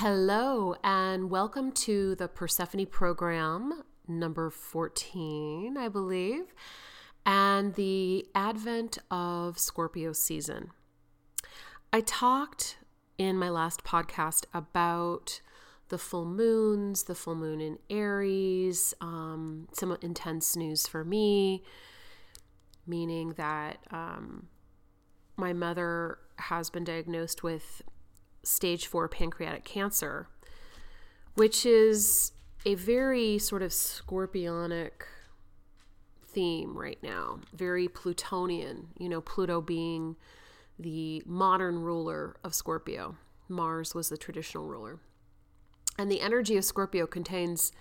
Hello, and welcome to the Persephone program, number 14, I believe, and the advent of Scorpio season. I talked in my last podcast about the full moons, the full moon in Aries, um, some intense news for me, meaning that um, my mother has been diagnosed with stage four pancreatic cancer, which is a very sort of scorpionic theme right now, very Plutonian, you know, Pluto being the modern ruler of Scorpio. Mars was the traditional ruler. And the energy of Scorpio contains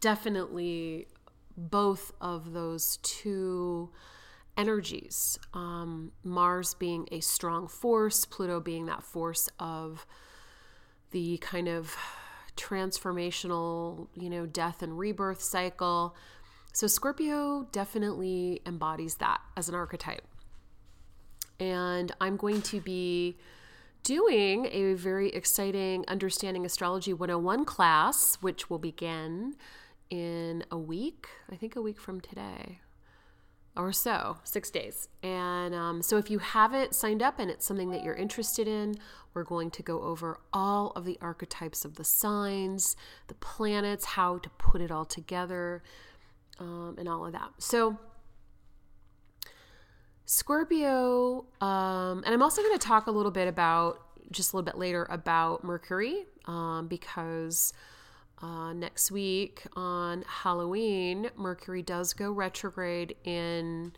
definitely both of those two energies. Um, Mars being a strong force, Pluto being that force of the kind of transformational, you know, death and rebirth cycle. So Scorpio definitely embodies that as an archetype. And I'm going to be doing a very exciting Understanding Astrology 101 class, which will begin in a week, I think a week from today or so, six days. And um, so, if you haven't signed up and it's something that you're interested in, we're going to go over all of the archetypes of the signs, the planets, how to put it all together, um, and all of that. So, Scorpio, um, and I'm also going to talk a little bit about just a little bit later about Mercury um, because uh, next week on Halloween, Mercury does go retrograde in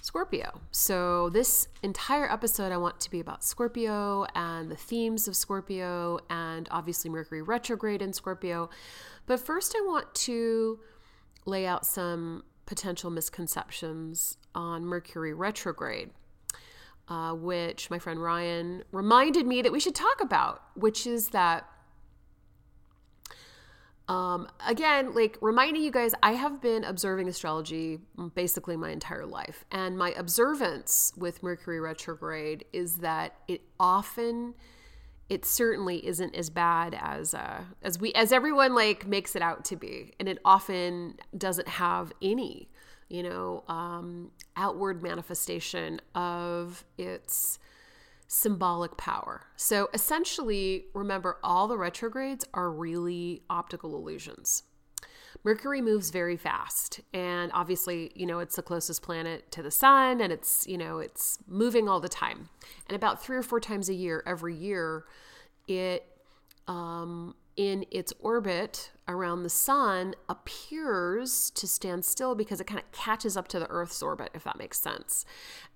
Scorpio. So, this entire episode, I want to be about Scorpio and the themes of Scorpio, and obviously Mercury retrograde in Scorpio. But first, I want to lay out some potential misconceptions on Mercury retrograde. Uh, which my friend Ryan reminded me that we should talk about, which is that um, again, like reminding you guys, I have been observing astrology basically my entire life. And my observance with Mercury retrograde is that it often, it certainly isn't as bad as uh, as we as everyone like makes it out to be, and it often doesn't have any, you know, um, outward manifestation of its symbolic power. So essentially, remember, all the retrogrades are really optical illusions. Mercury moves very fast, and obviously, you know, it's the closest planet to the sun, and it's, you know, it's moving all the time. And about three or four times a year, every year, it, um, in its orbit around the sun, appears to stand still because it kind of catches up to the Earth's orbit, if that makes sense.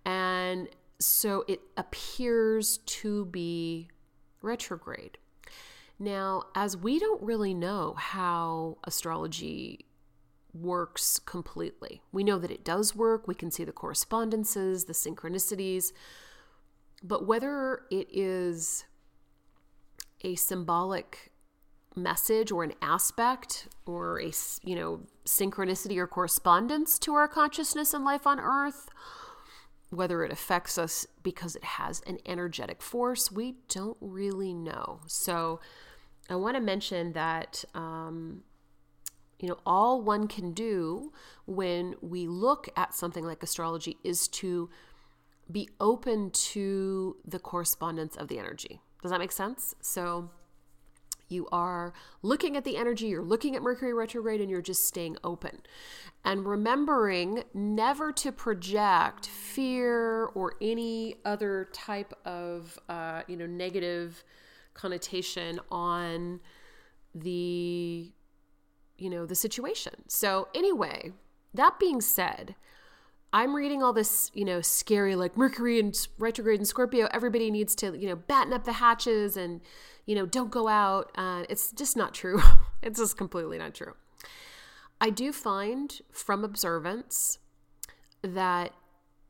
And so it appears to be retrograde. Now, as we don't really know how astrology works completely, we know that it does work. We can see the correspondences, the synchronicities, but whether it is a symbolic message or an aspect or a you know synchronicity or correspondence to our consciousness and life on earth whether it affects us because it has an energetic force, we don't really know. So, I want to mention that, um, you know, all one can do when we look at something like astrology is to be open to the correspondence of the energy. Does that make sense? So, you are looking at the energy, you're looking at Mercury retrograde, and you're just staying open. And remembering never to project fear or any other type of, uh, you know, negative connotation on the, you know, the situation. So, anyway, that being said, I'm reading all this, you know, scary like Mercury and retrograde and Scorpio. Everybody needs to, you know, batten up the hatches and, you know, don't go out. Uh, it's just not true. it's just completely not true. I do find from observance that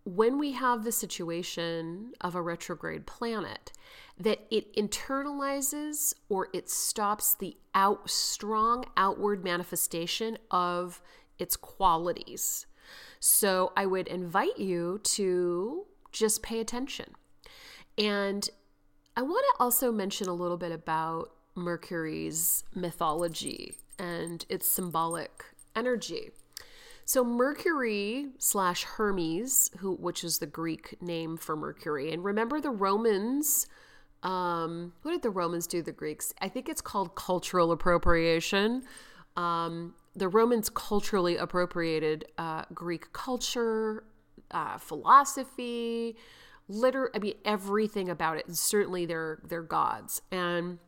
when we have the situation of a retrograde planet, that it internalizes or it stops the out strong outward manifestation of its qualities. So I would invite you to just pay attention. And I want to also mention a little bit about Mercury's mythology and its symbolic energy. So Mercury slash Hermes, who which is the Greek name for Mercury, and remember the Romans. Um, what did the Romans do? The Greeks? I think it's called cultural appropriation. Um, the Romans culturally appropriated uh, Greek culture, uh, philosophy, liter. I mean, everything about it. And certainly their their gods and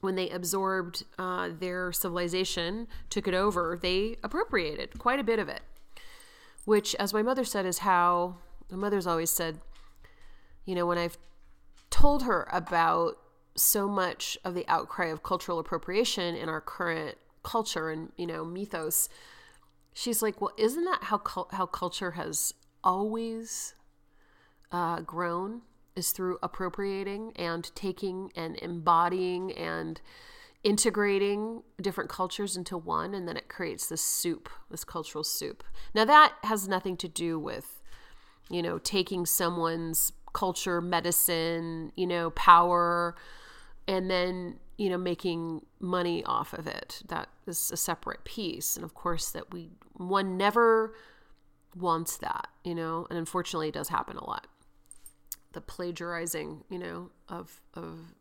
when they absorbed uh, their civilization, took it over, they appropriated quite a bit of it. Which, as my mother said, is how my mother's always said, you know, when I've told her about so much of the outcry of cultural appropriation in our current culture and, you know, mythos, she's like, well, isn't that how, how culture has always uh, grown? is through appropriating and taking and embodying and integrating different cultures into one and then it creates this soup this cultural soup now that has nothing to do with you know taking someone's culture medicine you know power and then you know making money off of it that is a separate piece and of course that we one never wants that you know and unfortunately it does happen a lot the plagiarizing, you know, of of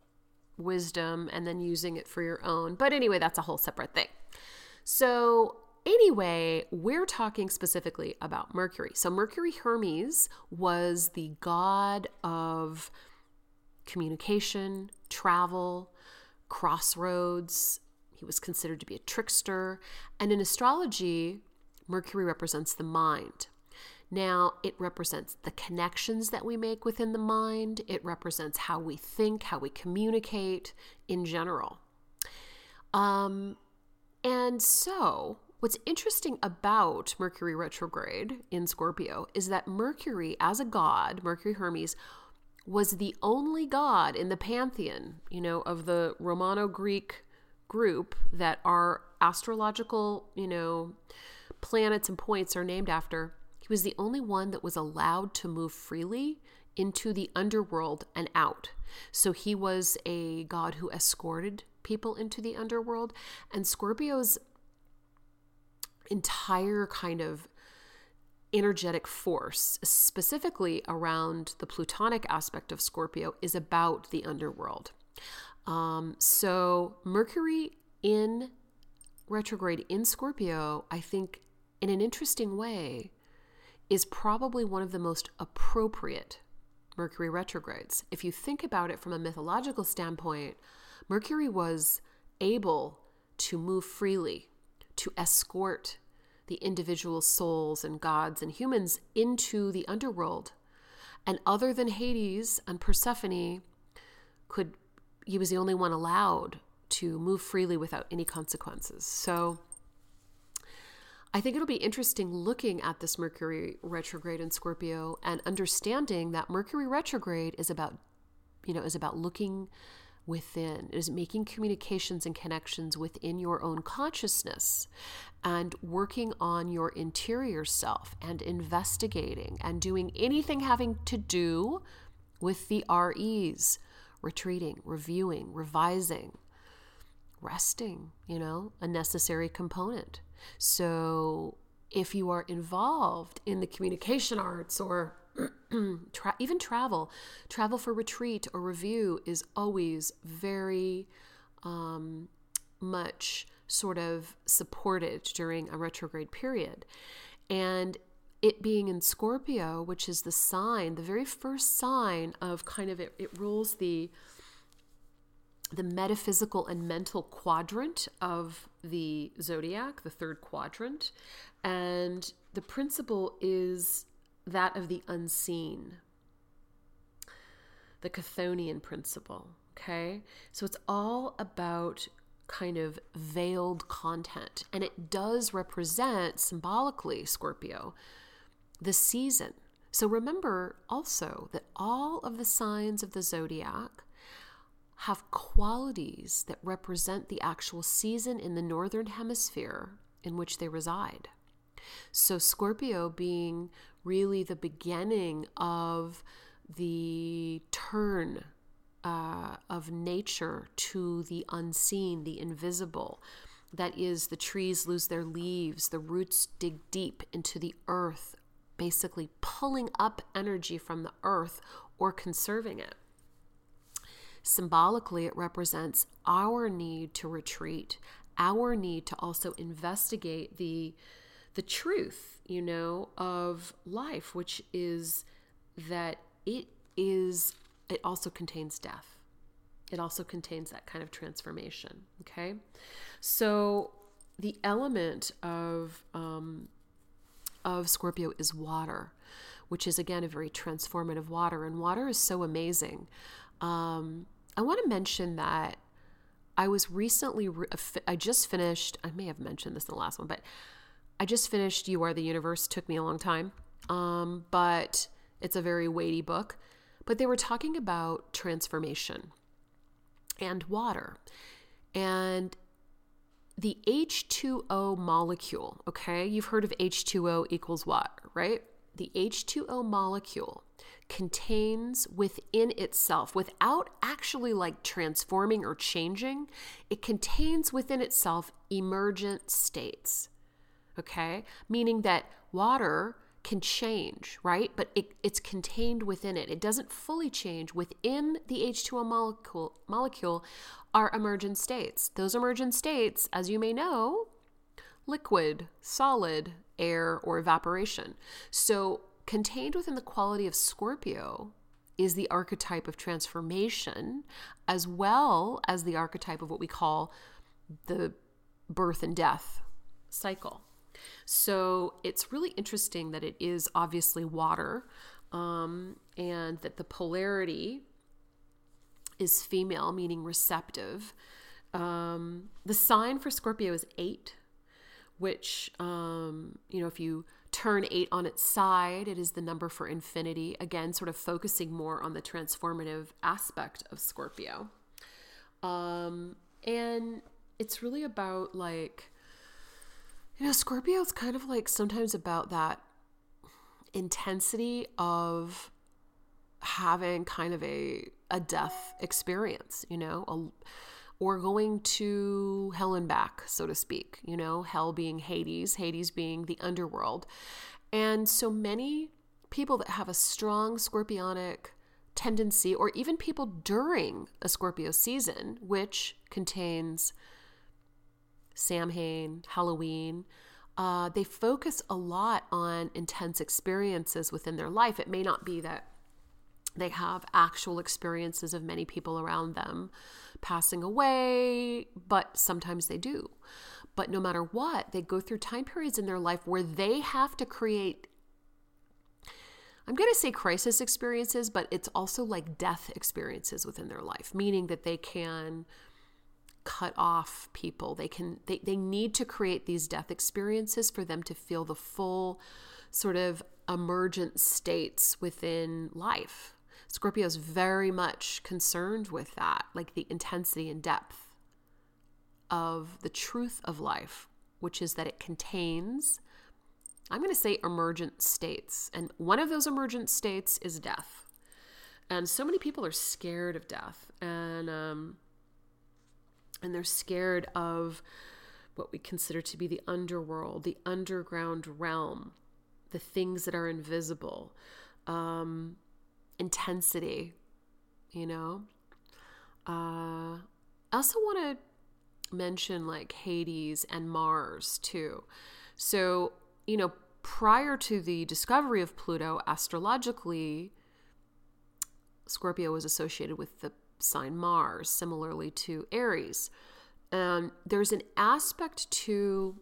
wisdom and then using it for your own. But anyway, that's a whole separate thing. So, anyway, we're talking specifically about Mercury. So, Mercury Hermes was the god of communication, travel, crossroads. He was considered to be a trickster. And in astrology, Mercury represents the mind. Now, it represents the connections that we make within the mind, it represents how we think, how we communicate in general. Um, and so, what's interesting about Mercury retrograde in Scorpio is that Mercury, as a god, Mercury Hermes, was the only god in the pantheon, you know, of the Romano Greek group that our astrological, you know, planets and points are named after he was the only one that was allowed to move freely into the underworld and out. So he was a god who escorted people into the underworld. And Scorpio's entire kind of energetic force, specifically around the plutonic aspect of Scorpio, is about the underworld. Um, so Mercury in retrograde in Scorpio, I think, in an interesting way, is probably one of the most appropriate Mercury retrogrades. If you think about it from a mythological standpoint, Mercury was able to move freely, to escort the individual souls and gods and humans into the underworld. And other than Hades and Persephone, could he was the only one allowed to move freely without any consequences. So I think it'll be interesting looking at this Mercury retrograde in Scorpio and understanding that Mercury retrograde is about, you know, is about looking within, it is making communications and connections within your own consciousness and working on your interior self and investigating and doing anything having to do with the REs, retreating, reviewing, revising, resting, you know, a necessary component. So if you are involved in the communication arts or tra- even travel, travel for retreat or review is always very um, much sort of supported during a retrograde period. And it being in Scorpio, which is the sign, the very first sign of kind of it, it rules the the metaphysical and mental quadrant of the zodiac, the third quadrant. And the principle is that of the unseen, the Chthonian principle. Okay. So it's all about kind of veiled content. And it does represent symbolically, Scorpio, the season. So remember also that all of the signs of the zodiac have qualities that represent the actual season in the northern hemisphere in which they reside. So, Scorpio being really the beginning of the turn uh, of nature to the unseen, the invisible. That is, the trees lose their leaves, the roots dig deep into the earth, basically pulling up energy from the earth or conserving it. Symbolically, it represents our need to retreat, our need to also investigate the the truth, you know, of life, which is that it is it also contains death. It also contains that kind of transformation. Okay, so the element of um, of Scorpio is water, which is again a very transformative water, and water is so amazing. Um, I want to mention that I was recently, re- I just finished, I may have mentioned this in the last one, but I just finished You Are the Universe. Took me a long time, um, but it's a very weighty book. But they were talking about transformation and water. And the H2O molecule, okay? You've heard of H2O equals water, right? The H2O molecule contains within itself, without actually like transforming or changing, it contains within itself emergent states. Okay? Meaning that water can change, right? But it, it's contained within it. It doesn't fully change. Within the H2O molecule, molecule are emergent states. Those emergent states, as you may know, liquid, solid, air, or evaporation. So contained within the quality of Scorpio is the archetype of transformation, as well as the archetype of what we call the birth and death cycle. So it's really interesting that it is obviously water um, and that the polarity is female, meaning receptive. Um, the sign for Scorpio is eight, which, um, you know, if you turn eight on its side, it is the number for infinity. Again, sort of focusing more on the transformative aspect of Scorpio. Um, and it's really about like, you know, Scorpio is kind of like sometimes about that intensity of having kind of a a death experience, you know, a, or going to hell and back, so to speak, you know, hell being Hades, Hades being the underworld. And so many people that have a strong scorpionic tendency, or even people during a Scorpio season, which contains Samhain, Halloween, uh, they focus a lot on intense experiences within their life. It may not be that they have actual experiences of many people around them passing away, but sometimes they do. But no matter what, they go through time periods in their life where they have to create I'm going to say crisis experiences, but it's also like death experiences within their life, meaning that they can cut off people. They can they, they need to create these death experiences for them to feel the full sort of emergent states within life. Scorpio is very much concerned with that, like the intensity and depth of the truth of life, which is that it contains, I'm going to say, emergent states. And one of those emergent states is death. And so many people are scared of death. And, um, and they're scared of what we consider to be the underworld, the underground realm, the things that are invisible. Um, intensity, you know? Uh, I also want to mention like Hades and Mars too. So, you know, prior to the discovery of Pluto, astrologically, Scorpio was associated with the sign Mars, similarly to Aries. And there's an aspect to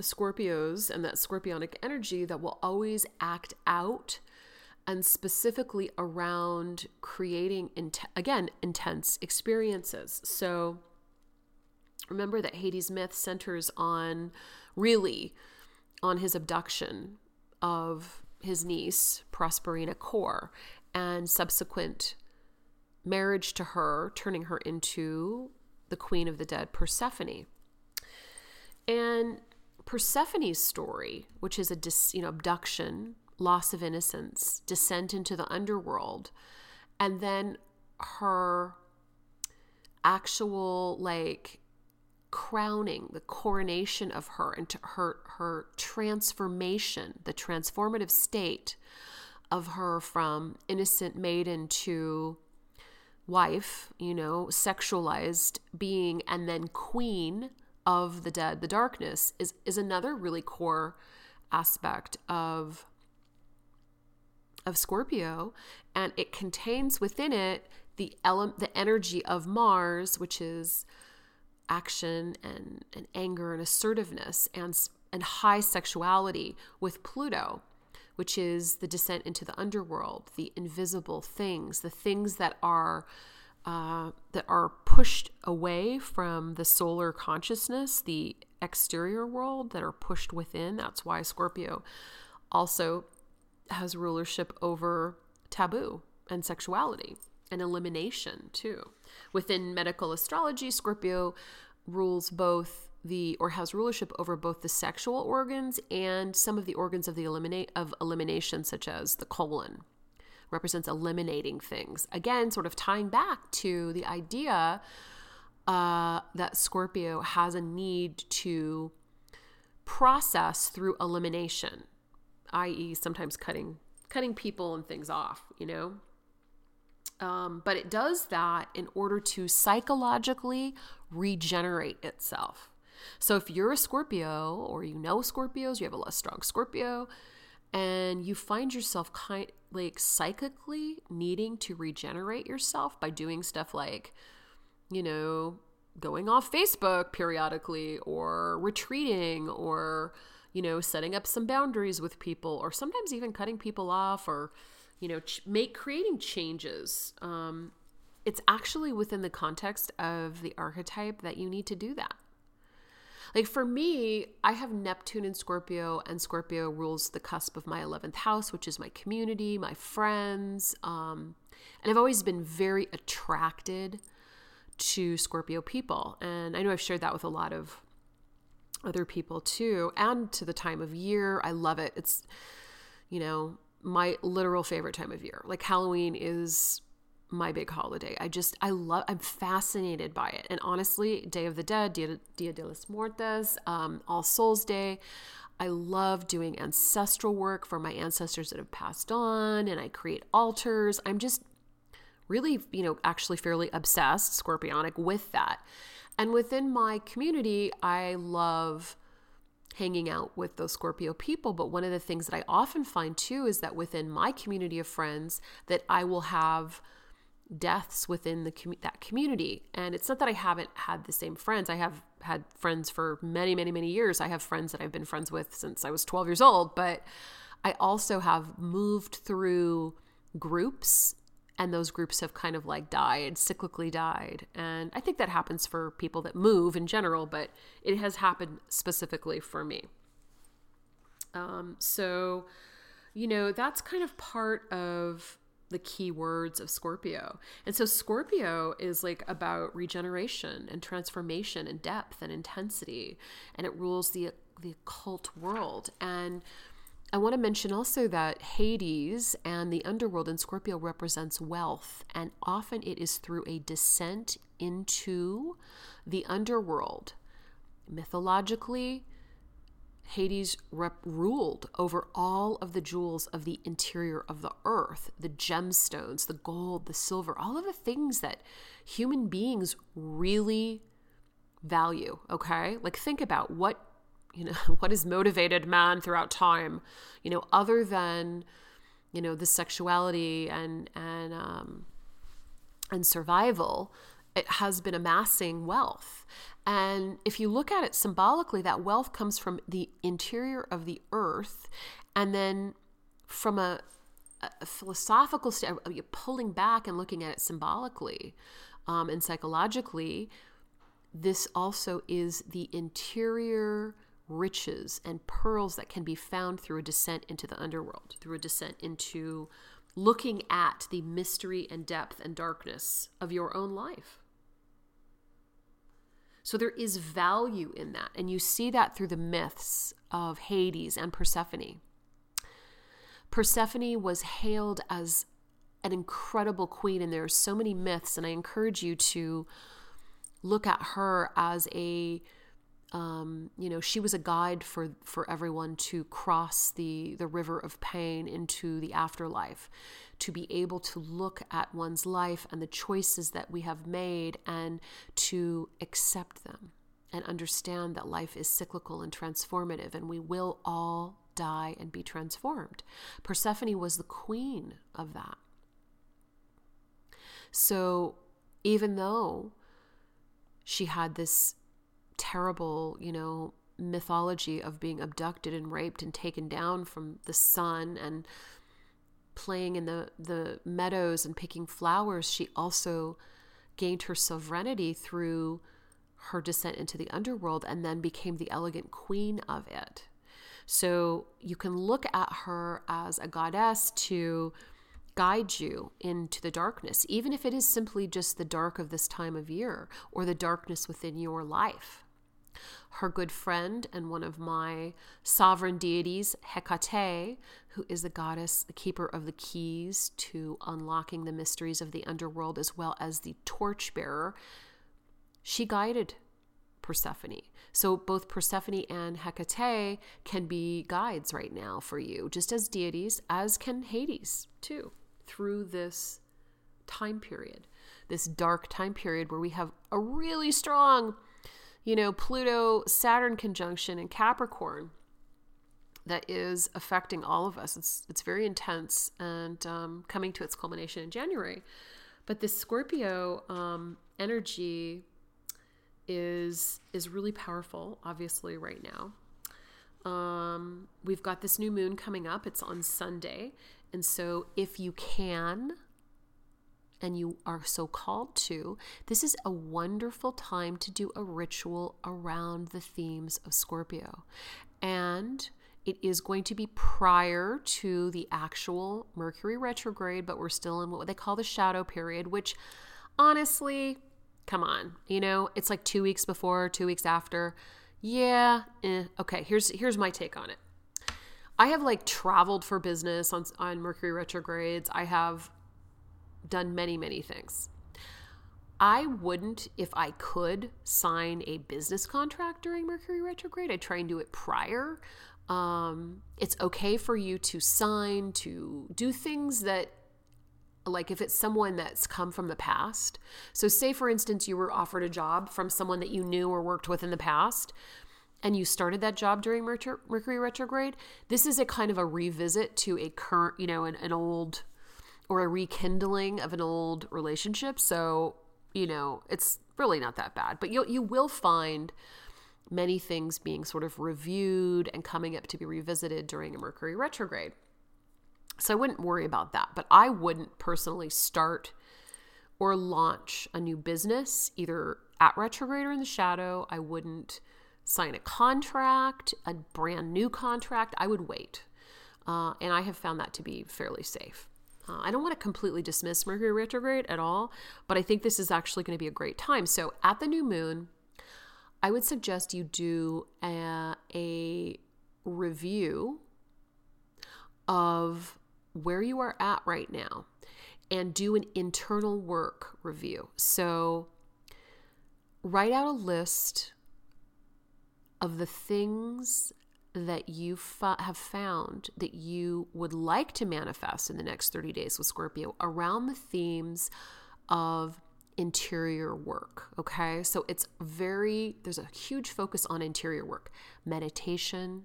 Scorpios and that scorpionic energy that will always act out and specifically around creating, again, intense experiences. So remember that Hades myth centers on really on his abduction of his niece, Proserpina Core and subsequent marriage to her, turning her into the queen of the dead, Persephone. And Persephone's story, which is a dis, you know abduction loss of innocence, descent into the underworld, and then her actual like crowning, the coronation of her and her her transformation, the transformative state of her from innocent maiden to wife, you know, sexualized being and then queen of the dead, the darkness is is another really core aspect of of Scorpio. And it contains within it the element the energy of Mars which is action and, and anger and assertiveness and and high sexuality with Pluto which is the descent into the underworld the invisible things the things that are uh, that are pushed away from the solar consciousness the exterior world that are pushed within that's why Scorpio also has rulership over taboo and sexuality and elimination too. Within medical astrology, Scorpio rules both the or has rulership over both the sexual organs and some of the organs of the eliminate of elimination such as the colon represents eliminating things again sort of tying back to the idea uh, that scorpio has a need to process through elimination i.e., sometimes cutting cutting people and things off, you know. Um, but it does that in order to psychologically regenerate itself. So if you're a Scorpio or you know Scorpios, you have a less strong Scorpio, and you find yourself kind like psychically needing to regenerate yourself by doing stuff like, you know, going off Facebook periodically or retreating or you know, setting up some boundaries with people, or sometimes even cutting people off, or you know, ch- make creating changes. Um, it's actually within the context of the archetype that you need to do that. Like for me, I have Neptune in Scorpio, and Scorpio rules the cusp of my 11th house, which is my community, my friends. Um, and I've always been very attracted to Scorpio people. And I know I've shared that with a lot of other people too, and to the time of year. I love it. It's, you know, my literal favorite time of year. Like Halloween is my big holiday. I just, I love, I'm fascinated by it. And honestly, Day of the Dead, Dia, Dia de los Muertos, um, All Souls Day, I love doing ancestral work for my ancestors that have passed on, and I create altars. I'm just really, you know, actually fairly obsessed, scorpionic with that. And within my community, I love hanging out with those Scorpio people, but one of the things that I often find too is that within my community of friends that I will have deaths within the com- that community. And it's not that I haven't had the same friends. I have had friends for many, many, many years. I have friends that I've been friends with since I was 12 years old, but I also have moved through groups and those groups have kind of like died, cyclically died. And I think that happens for people that move in general, but it has happened specifically for me. Um, so, you know, that's kind of part of the key words of Scorpio. And so Scorpio is like about regeneration and transformation and depth and intensity, and it rules the the occult world. And I want to mention also that Hades and the underworld in Scorpio represents wealth, and often it is through a descent into the underworld. Mythologically, Hades rep- ruled over all of the jewels of the interior of the earth, the gemstones, the gold, the silver, all of the things that human beings really value. Okay. Like, think about what you know what has motivated man throughout time you know other than you know the sexuality and and um and survival has been amassing wealth and if you look at it symbolically that wealth comes from the interior of the earth and then from a, a philosophical st- pulling back and looking at it symbolically um, and psychologically this also is the interior riches and pearls that can be found through a descent into the underworld, through a descent into looking at the mystery and depth and darkness of your own life. So there is value in that. And you see that through the myths of Hades and Persephone. Persephone was hailed as an incredible queen, and there are so many myths, and I encourage you to look at her as a um, you know she was a guide for for everyone to cross the the river of pain into the afterlife to be able to look at one's life and the choices that we have made and to accept them and understand that life is cyclical and transformative and we will all die and be transformed. Persephone was the queen of that. So even though she had this terrible, you know, mythology of being abducted and raped and taken down from the sun and playing in the, the meadows and picking flowers, she also gained her sovereignty through her descent into the underworld and then became the elegant queen of it. So you can look at her as a goddess to guide you into the darkness, even if it is simply just the dark of this time of year or the darkness within your life. Her good friend and one of my sovereign deities, Hecate, who is the goddess, the keeper of the keys to unlocking the mysteries of the underworld, as well as the torchbearer, she guided Persephone. So both Persephone and Hecate can be guides right now for you, just as deities, as can Hades too through this time period, this dark time period where we have a really strong, you know, Pluto Saturn conjunction in Capricorn that is affecting all of us. It's it's very intense and um, coming to its culmination in January. But this Scorpio um, energy is is really powerful, obviously, right now. Um, we've got this new moon coming up. It's on Sunday, and so, if you can, and you are so called to, this is a wonderful time to do a ritual around the themes of Scorpio. And it is going to be prior to the actual Mercury retrograde, but we're still in what they call the shadow period, which honestly, come on, you know, it's like two weeks before, two weeks after. Yeah, eh. okay, here's here's my take on it. I have like traveled for business on, on Mercury retrogrades. I have done many, many things. I wouldn't, if I could, sign a business contract during Mercury retrograde. I try and do it prior. Um, it's okay for you to sign, to do things that, like if it's someone that's come from the past. So, say for instance, you were offered a job from someone that you knew or worked with in the past and you started that job during Mercury retrograde, this is a kind of a revisit to a current, you know, an, an old or a rekindling of an old relationship. So, you know, it's really not that bad. But you you will find many things being sort of reviewed and coming up to be revisited during a Mercury retrograde. So I wouldn't worry about that. But I wouldn't personally start or launch a new business either at retrograde or in the shadow. I wouldn't sign a contract, a brand new contract, I would wait. Uh, and I have found that to be fairly safe. Uh, I don't want to completely dismiss Mercury retrograde at all, but I think this is actually going to be a great time. So at the new moon, I would suggest you do a, a review of where you are at right now and do an internal work review. So write out a list of the things that you have found that you would like to manifest in the next 30 days with Scorpio around the themes of interior work. Okay. So it's very, there's a huge focus on interior work, meditation,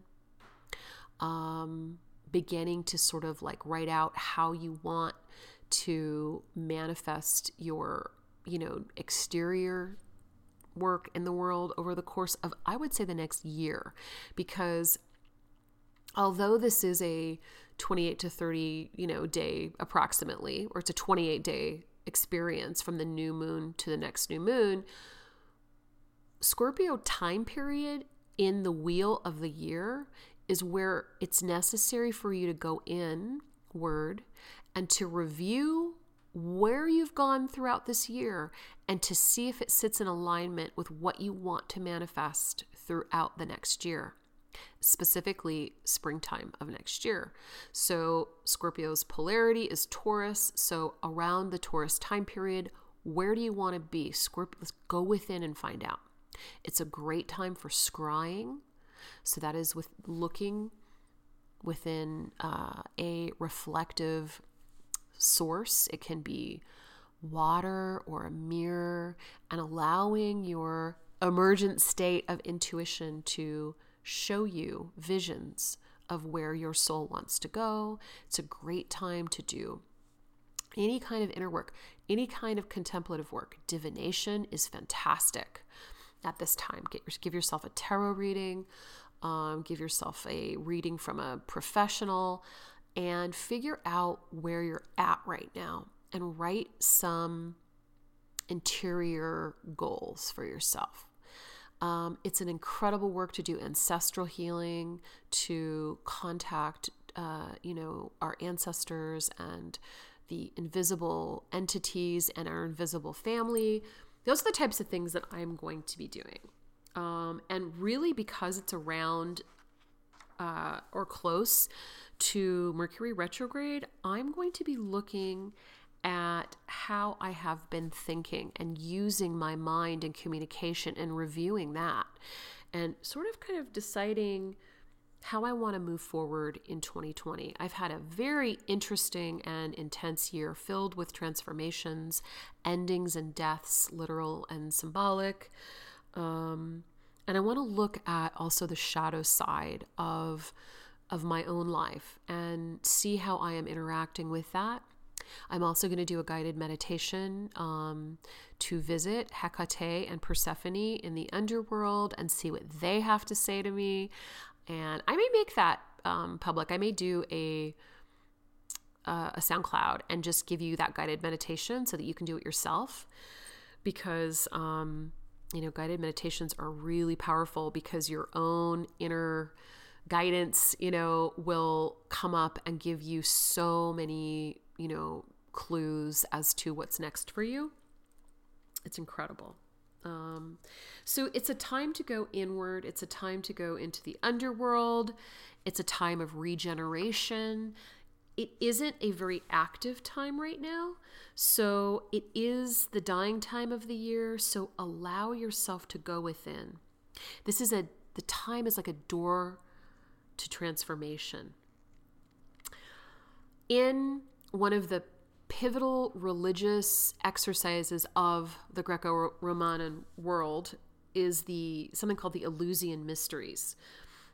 um, beginning to sort of like write out how you want to manifest your, you know, exterior work in the world over the course of, I would say, the next year. Because although this is a 28 to 30, you know, day approximately, or it's a 28 day experience from the new moon to the next new moon, Scorpio time period in the wheel of the year is where it's necessary for you to go in word and to review where you've gone throughout this year and to see if it sits in alignment with what you want to manifest throughout the next year. specifically springtime of next year. So, Scorpio's polarity is Taurus. So, around the Taurus time period, where do you want to be? Scorpio, let's go within and find out. It's a great time for scrying. So, that is with looking within uh, a reflective source. It can be water or a mirror, and allowing your emergent state of intuition to show you visions of where your soul wants to go. It's a great time to do any kind of inner work, any kind of contemplative work. Divination is fantastic at this time. Give yourself a tarot reading, um, give yourself a reading from a professional, and figure out where you're at right now and write some interior goals for yourself. Um, it's an incredible work to do ancestral healing, to contact, uh, you know, our ancestors and the invisible entities and our invisible family. Those are the types of things that I'm going to be doing. Um, and really, because it's around uh, or close to Mercury retrograde, I'm going to be looking at how I have been thinking and using my mind and communication and reviewing that and sort of kind of deciding how I want to move forward in 2020. I've had a very interesting and intense year filled with transformations, endings, and deaths, literal and symbolic. Um, and I want to look at also the shadow side of of my own life and see how I am interacting with that I'm also going to do a guided meditation um, to visit Hecate and Persephone in the underworld and see what they have to say to me. And I may make that um, public. I may do a uh, a SoundCloud and just give you that guided meditation so that you can do it yourself. Because um, you know, guided meditations are really powerful because your own inner guidance, you know, will come up and give you so many you know, clues as to what's next for you. It's incredible. Um, so it's a time to go inward. It's a time to go into the underworld. It's a time of regeneration. It isn't a very active time right now. So it is the dying time of the year. So allow yourself to go within. This is a, the time is like a door to transformation. In one of the pivotal religious exercises of the Greco-Roman world is the something called the Eleusinian Mysteries,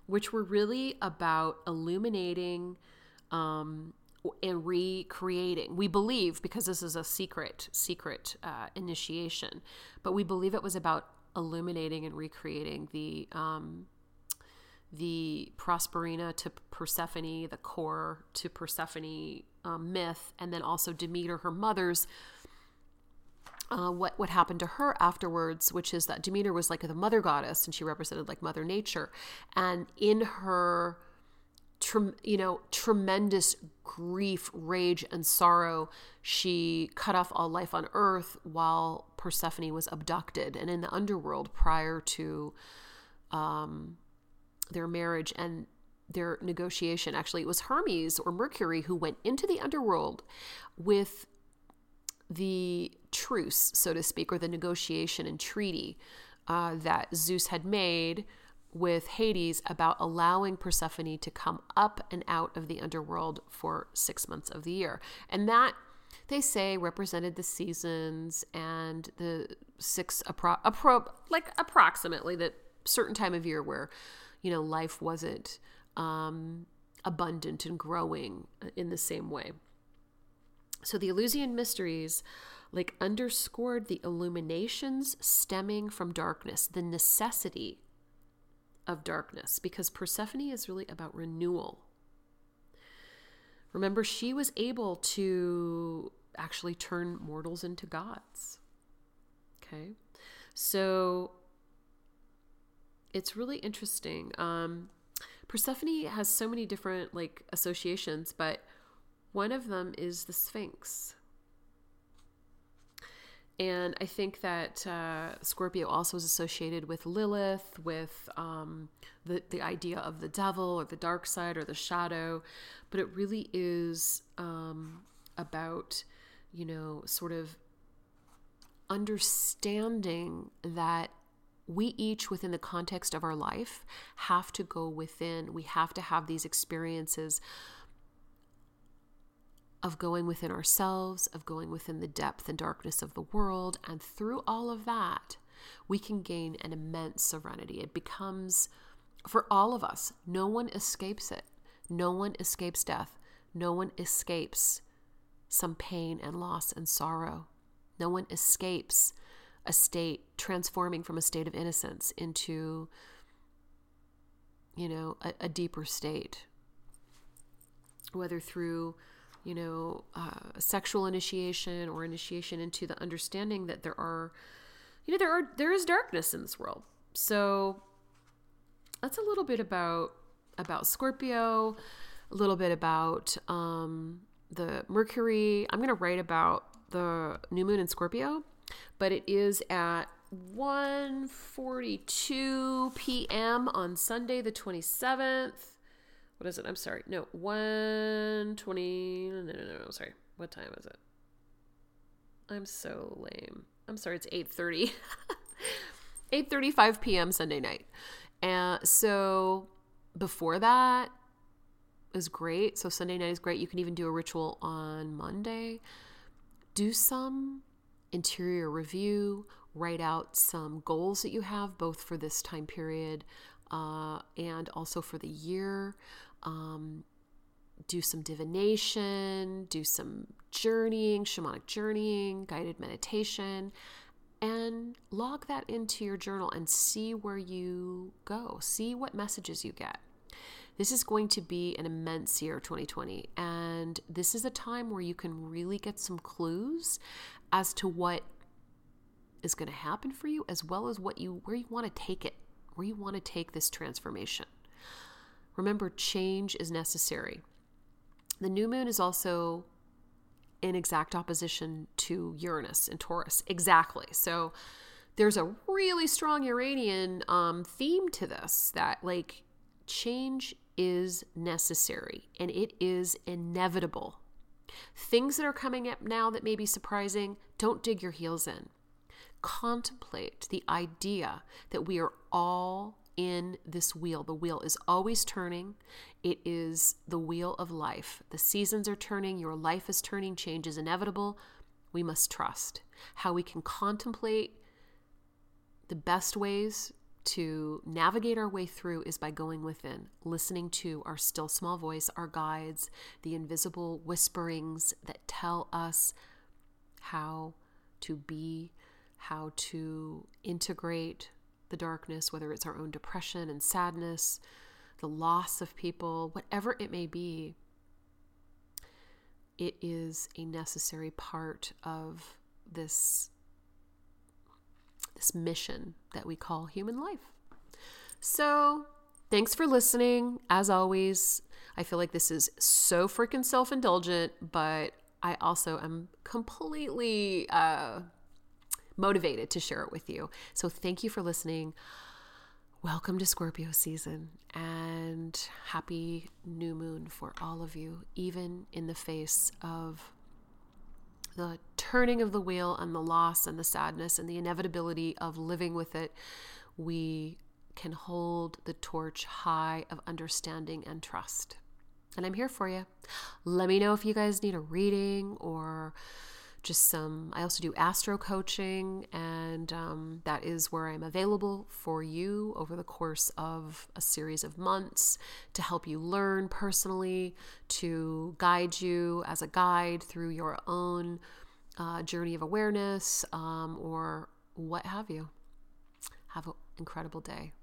which were really about illuminating um, and recreating. We believe because this is a secret, secret uh, initiation, but we believe it was about illuminating and recreating the um, the Proserpina to Persephone, the core to Persephone um, myth, and then also Demeter, her mother's. Uh, what what happened to her afterwards, which is that Demeter was like the mother goddess, and she represented like Mother Nature, and in her, you know, tremendous grief, rage, and sorrow, she cut off all life on Earth while Persephone was abducted and in the underworld prior to um, their marriage and their negotiation. Actually, it was Hermes or Mercury who went into the underworld with the truce, so to speak, or the negotiation and treaty uh, that Zeus had made with Hades about allowing Persephone to come up and out of the underworld for six months of the year. And that, they say, represented the seasons and the six, appro- appro- like approximately the certain time of year where, you know, life wasn't um, abundant and growing in the same way. So the Eleusinian mysteries like underscored the illuminations stemming from darkness, the necessity of darkness, because Persephone is really about renewal. Remember, she was able to actually turn mortals into gods. Okay. So it's really interesting. Um, Persephone has so many different like associations, but one of them is the Sphinx. and I think that uh, Scorpio also is associated with Lilith, with um, the, the idea of the devil or the dark side or the shadow. But it really is um, about, you know, sort of understanding that we each, within the context of our life, have to go within. We have to have these experiences of going within ourselves, of going within the depth and darkness of the world. And through all of that, we can gain an immense serenity. It becomes, for all of us, no one escapes it. No one escapes death. No one escapes some pain and loss and sorrow. No one escapes a state transforming from a state of innocence into, you know, a, a deeper state. Whether through you know, uh, sexual initiation or initiation into the understanding that there are, you know, there are there is darkness in this world. So that's a little bit about about Scorpio, a little bit about um, the Mercury. I'm going to write about the new moon in Scorpio, but it is at 1:42 p.m. on Sunday the 27th what is it? I'm sorry. No, 120. No, no, no, no. I'm sorry. What time is it? I'm so lame. I'm sorry. It's 8:30. 8:35 p.m. Sunday night. And so before that is great. So Sunday night is great. You can even do a ritual on Monday. Do some interior review, write out some goals that you have both for this time period uh, and also for the year um, do some divination, do some journeying, shamanic journeying, guided meditation, and log that into your journal and see where you go. See what messages you get. This is going to be an immense year 2020, and this is a time where you can really get some clues as to what is going to happen for you as well as what you where you want to take it, where you want to take this transformation. Remember, change is necessary. The new moon is also in exact opposition to Uranus and Taurus. Exactly. So there's a really strong Uranian um, theme to this that, like, change is necessary and it is inevitable. Things that are coming up now that may be surprising, don't dig your heels in. Contemplate the idea that we are all in this wheel. The wheel is always turning. It is the wheel of life. The seasons are turning, your life is turning, change is inevitable. We must trust. How we can contemplate the best ways to navigate our way through is by going within, listening to our still small voice, our guides, the invisible whisperings that tell us how to be, how to integrate, the darkness, whether it's our own depression and sadness, the loss of people, whatever it may be, it is a necessary part of this this mission that we call human life. So, thanks for listening. As always, I feel like this is so freaking self-indulgent, but I also am completely uh, motivated to share it with you. So thank you for listening. Welcome to Scorpio season and happy new moon for all of you, even in the face of the turning of the wheel and the loss and the sadness and the inevitability of living with it. We can hold the torch high of understanding and trust. And I'm here for you. Let me know if you guys need a reading or just some, I also do astro coaching, and um, that is where I'm available for you over the course of a series of months to help you learn personally, to guide you as a guide through your own uh, journey of awareness um, or what have you. Have an incredible day.